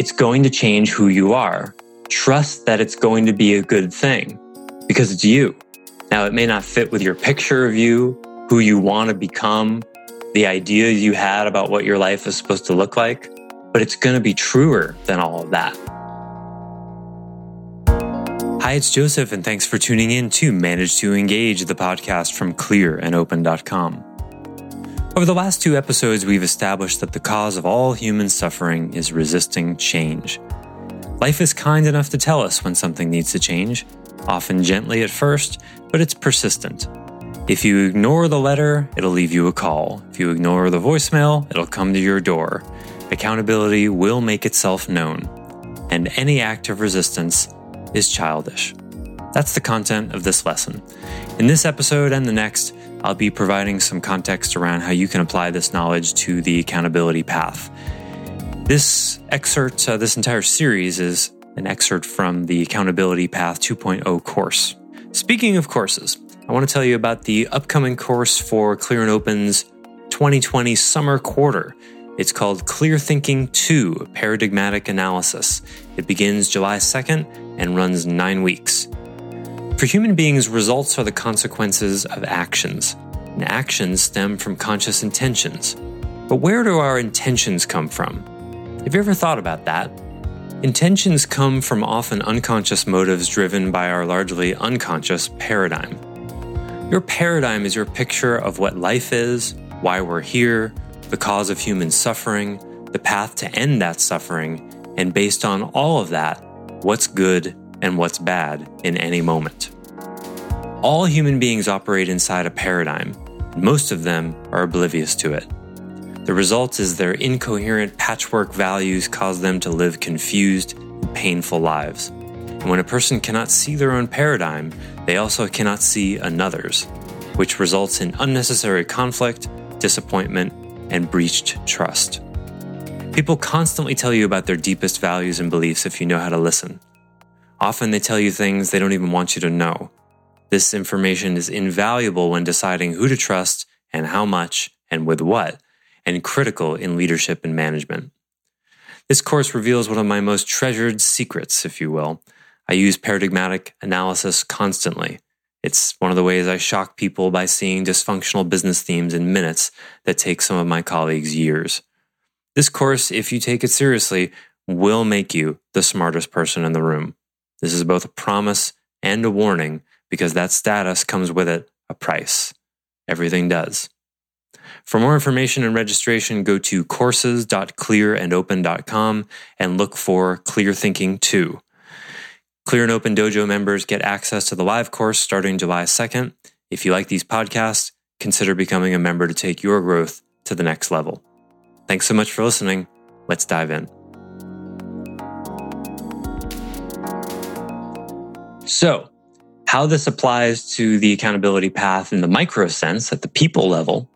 it's going to change who you are. Trust that it's going to be a good thing because it's you. Now, it may not fit with your picture of you, who you want to become, the ideas you had about what your life is supposed to look like, but it's going to be truer than all of that. Hi, it's Joseph, and thanks for tuning in to Manage to Engage, the podcast from clearandopen.com. Over the last two episodes, we've established that the cause of all human suffering is resisting change. Life is kind enough to tell us when something needs to change, often gently at first, but it's persistent. If you ignore the letter, it'll leave you a call. If you ignore the voicemail, it'll come to your door. Accountability will make itself known, and any act of resistance is childish. That's the content of this lesson. In this episode and the next, I'll be providing some context around how you can apply this knowledge to the accountability path. This excerpt, uh, this entire series is an excerpt from the Accountability Path 2.0 course. Speaking of courses, I want to tell you about the upcoming course for Clear and Open's 2020 summer quarter. It's called Clear Thinking 2 Paradigmatic Analysis. It begins July 2nd and runs nine weeks. For human beings, results are the consequences of actions, and actions stem from conscious intentions. But where do our intentions come from? Have you ever thought about that? Intentions come from often unconscious motives driven by our largely unconscious paradigm. Your paradigm is your picture of what life is, why we're here, the cause of human suffering, the path to end that suffering, and based on all of that, what's good and what's bad in any moment. All human beings operate inside a paradigm, most of them are oblivious to it. The result is their incoherent patchwork values cause them to live confused painful lives. And when a person cannot see their own paradigm, they also cannot see another's, which results in unnecessary conflict, disappointment, and breached trust. People constantly tell you about their deepest values and beliefs if you know how to listen. Often they tell you things they don't even want you to know. This information is invaluable when deciding who to trust and how much and with what, and critical in leadership and management. This course reveals one of my most treasured secrets, if you will. I use paradigmatic analysis constantly. It's one of the ways I shock people by seeing dysfunctional business themes in minutes that take some of my colleagues years. This course, if you take it seriously, will make you the smartest person in the room. This is both a promise and a warning because that status comes with it a price. Everything does. For more information and registration, go to courses.clearandopen.com and look for Clear Thinking 2. Clear and Open Dojo members get access to the live course starting July 2nd. If you like these podcasts, consider becoming a member to take your growth to the next level. Thanks so much for listening. Let's dive in. So, how this applies to the accountability path in the micro sense at the people level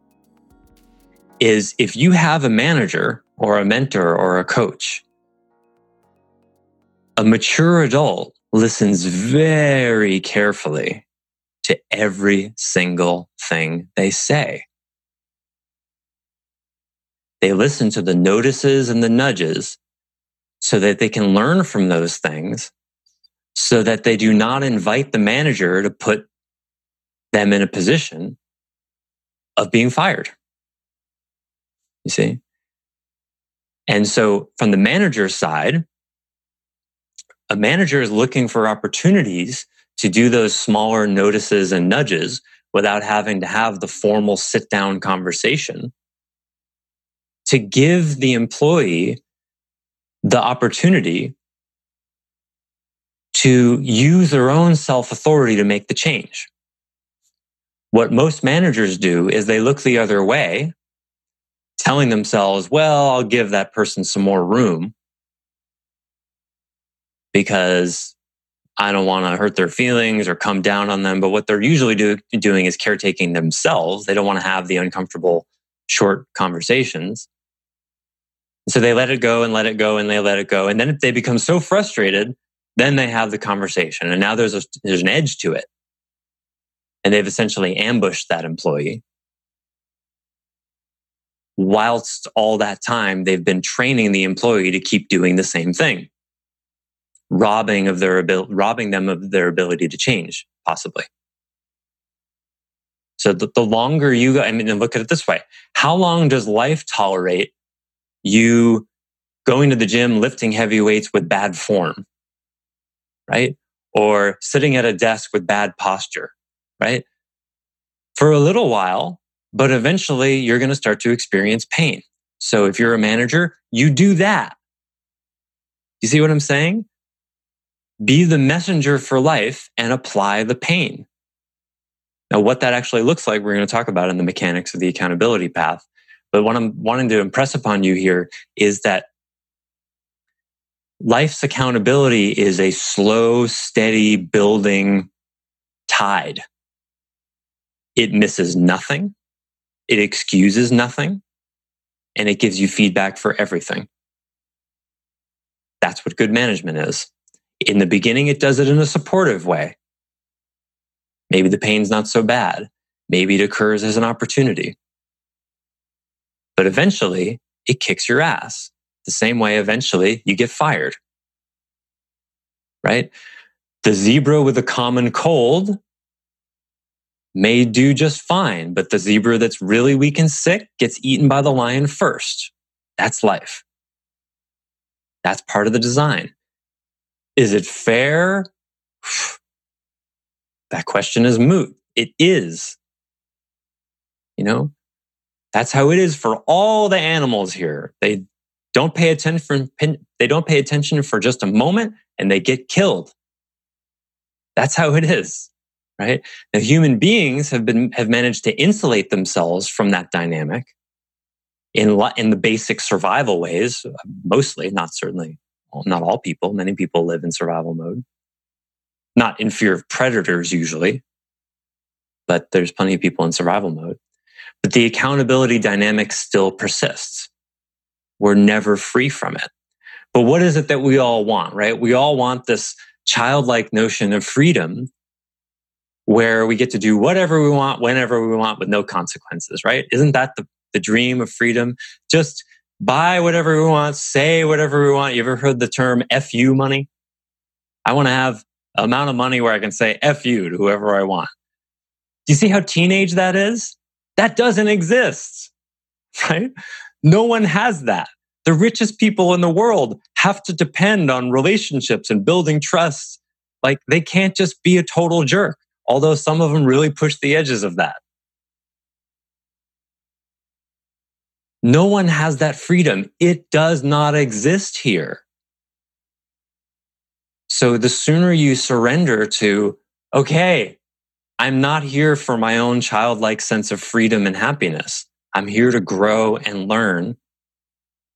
is if you have a manager or a mentor or a coach, a mature adult listens very carefully to every single thing they say. They listen to the notices and the nudges so that they can learn from those things so that they do not invite the manager to put them in a position of being fired. You see? And so from the manager's side, a manager is looking for opportunities to do those smaller notices and nudges without having to have the formal sit down conversation to give the employee the opportunity to use their own self authority to make the change. What most managers do is they look the other way, telling themselves, well, I'll give that person some more room. because I don't want to hurt their feelings or come down on them. But what they're usually do, doing is caretaking themselves. They don't want to have the uncomfortable short conversations. So they let it go and let it go and they let it go. And then if they become so frustrated, then they have the conversation. And now there's a, there's an edge to it. And they've essentially ambushed that employee. Whilst all that time, they've been training the employee to keep doing the same thing, robbing of their ability, robbing them of their ability to change, possibly. So the, the longer you go, I mean, look at it this way. How long does life tolerate you going to the gym, lifting heavy weights with bad form? Right? Or sitting at a desk with bad posture, right? For a little while, but eventually you're going to start to experience pain. So if you're a manager, you do that. You see what I'm saying? Be the messenger for life and apply the pain. Now, what that actually looks like, we're going to talk about in the mechanics of the accountability path. But what I'm wanting to impress upon you here is that life's accountability is a slow, steady building tide. It misses nothing. It excuses nothing and it gives you feedback for everything. That's what good management is. In the beginning, it does it in a supportive way. Maybe the pain's not so bad. Maybe it occurs as an opportunity. But eventually, it kicks your ass. The same way, eventually, you get fired. Right? The zebra with a common cold may do just fine, but the zebra that's really weak and sick gets eaten by the lion first. That's life. That's part of the design. Is it fair? That question is moot. It is. You know, that's how it is for all the animals here. They don't pay attention. They don't pay attention for just a moment and they get killed. That's how it is, right? Now, human beings have been, have managed to insulate themselves from that dynamic in, in the basic survival ways, mostly, not certainly, not all people. Many people live in survival mode not in fear of predators usually, but there's plenty of people in survival mode. But the accountability dynamic still persists. We're never free from it. But what is it that we all want, right? We all want this childlike notion of freedom where we get to do whatever we want, whenever we want with no consequences, right? Isn't that the, the dream of freedom? Just buy whatever we want, say whatever we want. You ever heard the term FU money? I want to have amount of money where I can say F you to whoever I want. Do you see how teenage that is? That doesn't exist, right? No one has that. The richest people in the world have to depend on relationships and building trust. Like they can't just be a total jerk, although some of them really push the edges of that. No one has that freedom. It does not exist here. So the sooner you surrender to, okay, I'm not here for my own childlike sense of freedom and happiness. I'm here to grow and learn.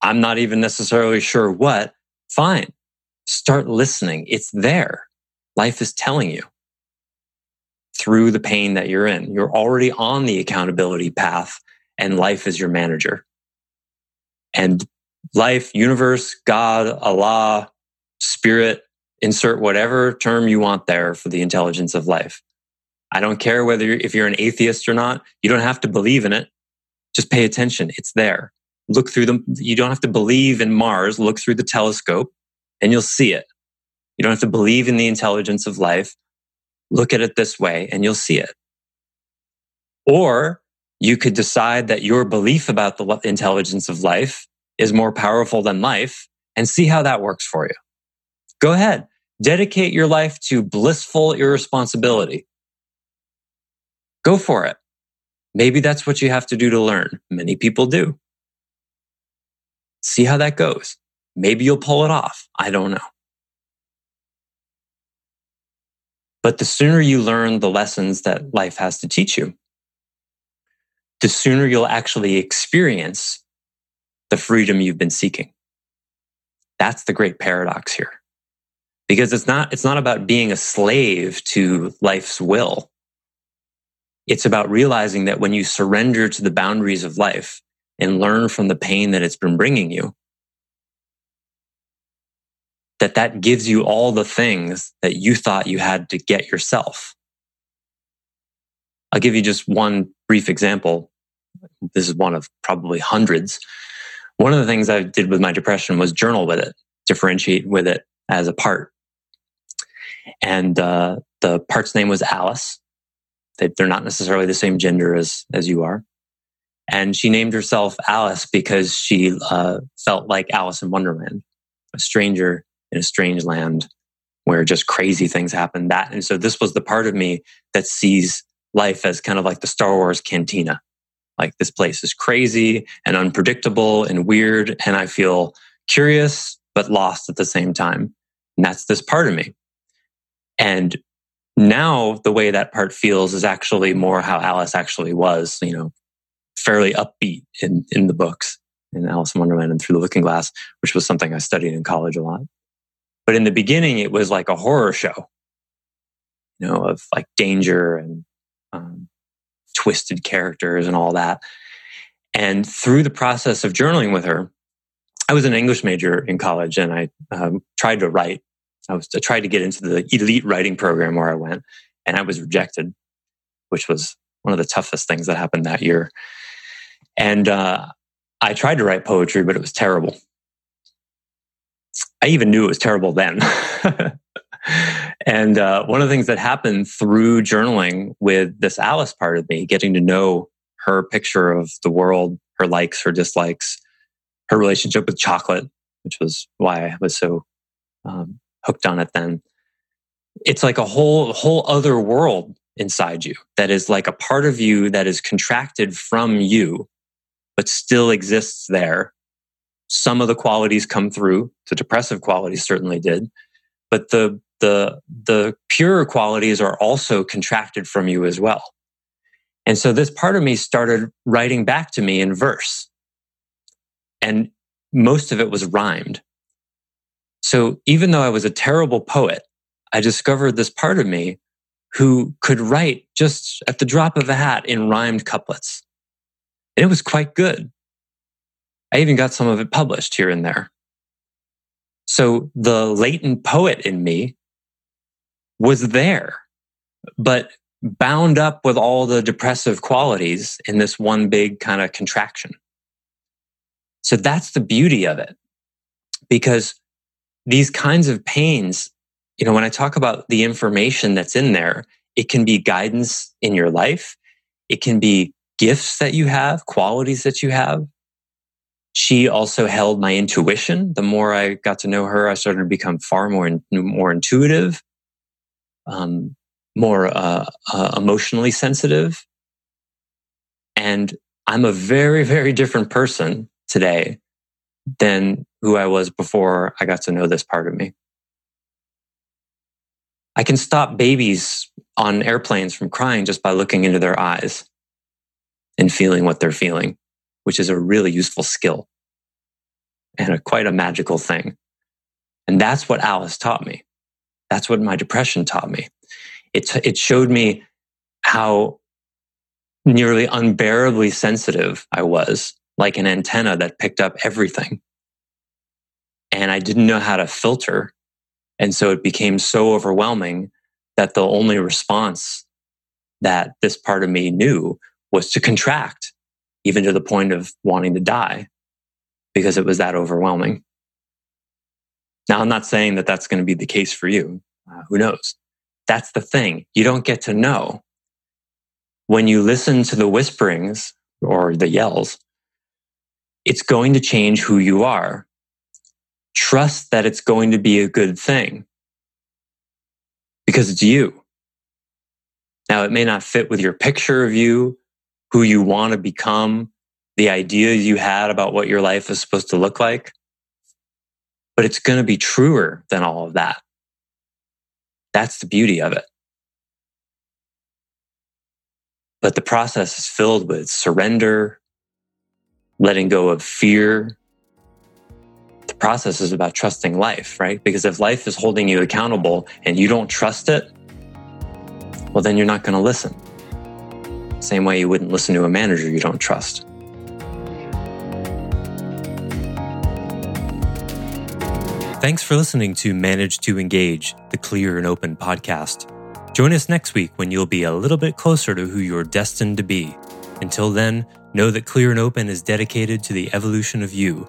I'm not even necessarily sure what. Fine. Start listening. It's there. Life is telling you through the pain that you're in. You're already on the accountability path and life is your manager. And life, universe, God, Allah, spirit, insert whatever term you want there for the intelligence of life. I don't care whether you're, if you're an atheist or not. You don't have to believe in it. Just pay attention. It's there. Look through them. You don't have to believe in Mars. Look through the telescope and you'll see it. You don't have to believe in the intelligence of life. Look at it this way and you'll see it. Or you could decide that your belief about the intelligence of life is more powerful than life and see how that works for you. Go ahead. Dedicate your life to blissful irresponsibility. Go for it. Maybe that's what you have to do to learn. Many people do. See how that goes. Maybe you'll pull it off. I don't know. But the sooner you learn the lessons that life has to teach you, the sooner you'll actually experience the freedom you've been seeking. That's the great paradox here. because it's not it's not about being a slave to life's will it's about realizing that when you surrender to the boundaries of life and learn from the pain that it's been bringing you that that gives you all the things that you thought you had to get yourself. I'll give you just one brief example. This is one of probably hundreds. One of the things i did with my depression was journal with it differentiate with it as a part. And uh, the part's name was Alice. They, they're not necessarily the same gender as as you are, and she named herself Alice because she uh, felt like Alice in Wonderland, a stranger in a strange land where just crazy things happen. That and so this was the part of me that sees life as kind of like the Star Wars cantina. Like this place is crazy and unpredictable and weird, and I feel curious but lost at the same time. And that's this part of me. And now the way that part feels is actually more how Alice actually was, you know, fairly upbeat in, in the books in Alice in Wonderland and Through the Looking Glass, which was something I studied in college a lot. But in the beginning, it was like a horror show, you know, of like danger and um, twisted characters and all that. And through the process of journaling with her, I was an English major in college and I um, tried to write I was I tried to get into the elite writing program where I went, and I was rejected, which was one of the toughest things that happened that year. And uh, I tried to write poetry, but it was terrible. I even knew it was terrible then. and uh, one of the things that happened through journaling with this Alice part of me, getting to know her picture of the world, her likes, her dislikes, her relationship with chocolate, which was why I was so um, hooked on it then it's like a whole whole other world inside you that is like a part of you that is contracted from you but still exists there. Some of the qualities come through. The depressive qualities certainly did but the the the pure qualities are also contracted from you as well. And so this part of me started writing back to me in verse. And most of it was rhymed so even though I was a terrible poet, I discovered this part of me who could write just at the drop of a hat in rhymed couplets. And it was quite good. I even got some of it published here and there. So the latent poet in me was there, but bound up with all the depressive qualities in this one big kind of contraction. So that's the beauty of it. Because these kinds of pains, you know, when I talk about the information that's in there, it can be guidance in your life. It can be gifts that you have, qualities that you have. She also held my intuition. The more I got to know her, I started to become far more, more intuitive, um, more uh, uh, emotionally sensitive. And I'm a very, very different person today than who I was before I got to know this part of me. I can stop babies on airplanes from crying just by looking into their eyes and feeling what they're feeling, which is a really useful skill and a, quite a magical thing. And that's what Alice taught me. That's what my depression taught me. It, it showed me how nearly unbearably sensitive I was like an antenna that picked up everything. And I didn't know how to filter. And so it became so overwhelming that the only response that this part of me knew was to contract, even to the point of wanting to die because it was that overwhelming. Now, I'm not saying that that's going to be the case for you. Uh, who knows? That's the thing. You don't get to know. When you listen to the whisperings or the yells, it's going to change who you are. Trust that it's going to be a good thing because it's you. Now, it may not fit with your picture of you, who you want to become, the idea you had about what your life is supposed to look like, but it's going to be truer than all of that. That's the beauty of it. But the process is filled with surrender, letting go of fear. Process is about trusting life, right? Because if life is holding you accountable and you don't trust it, well, then you're not going to listen. Same way you wouldn't listen to a manager you don't trust. Thanks for listening to Manage to Engage, the Clear and Open podcast. Join us next week when you'll be a little bit closer to who you're destined to be. Until then, know that Clear and Open is dedicated to the evolution of you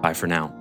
Bye for now.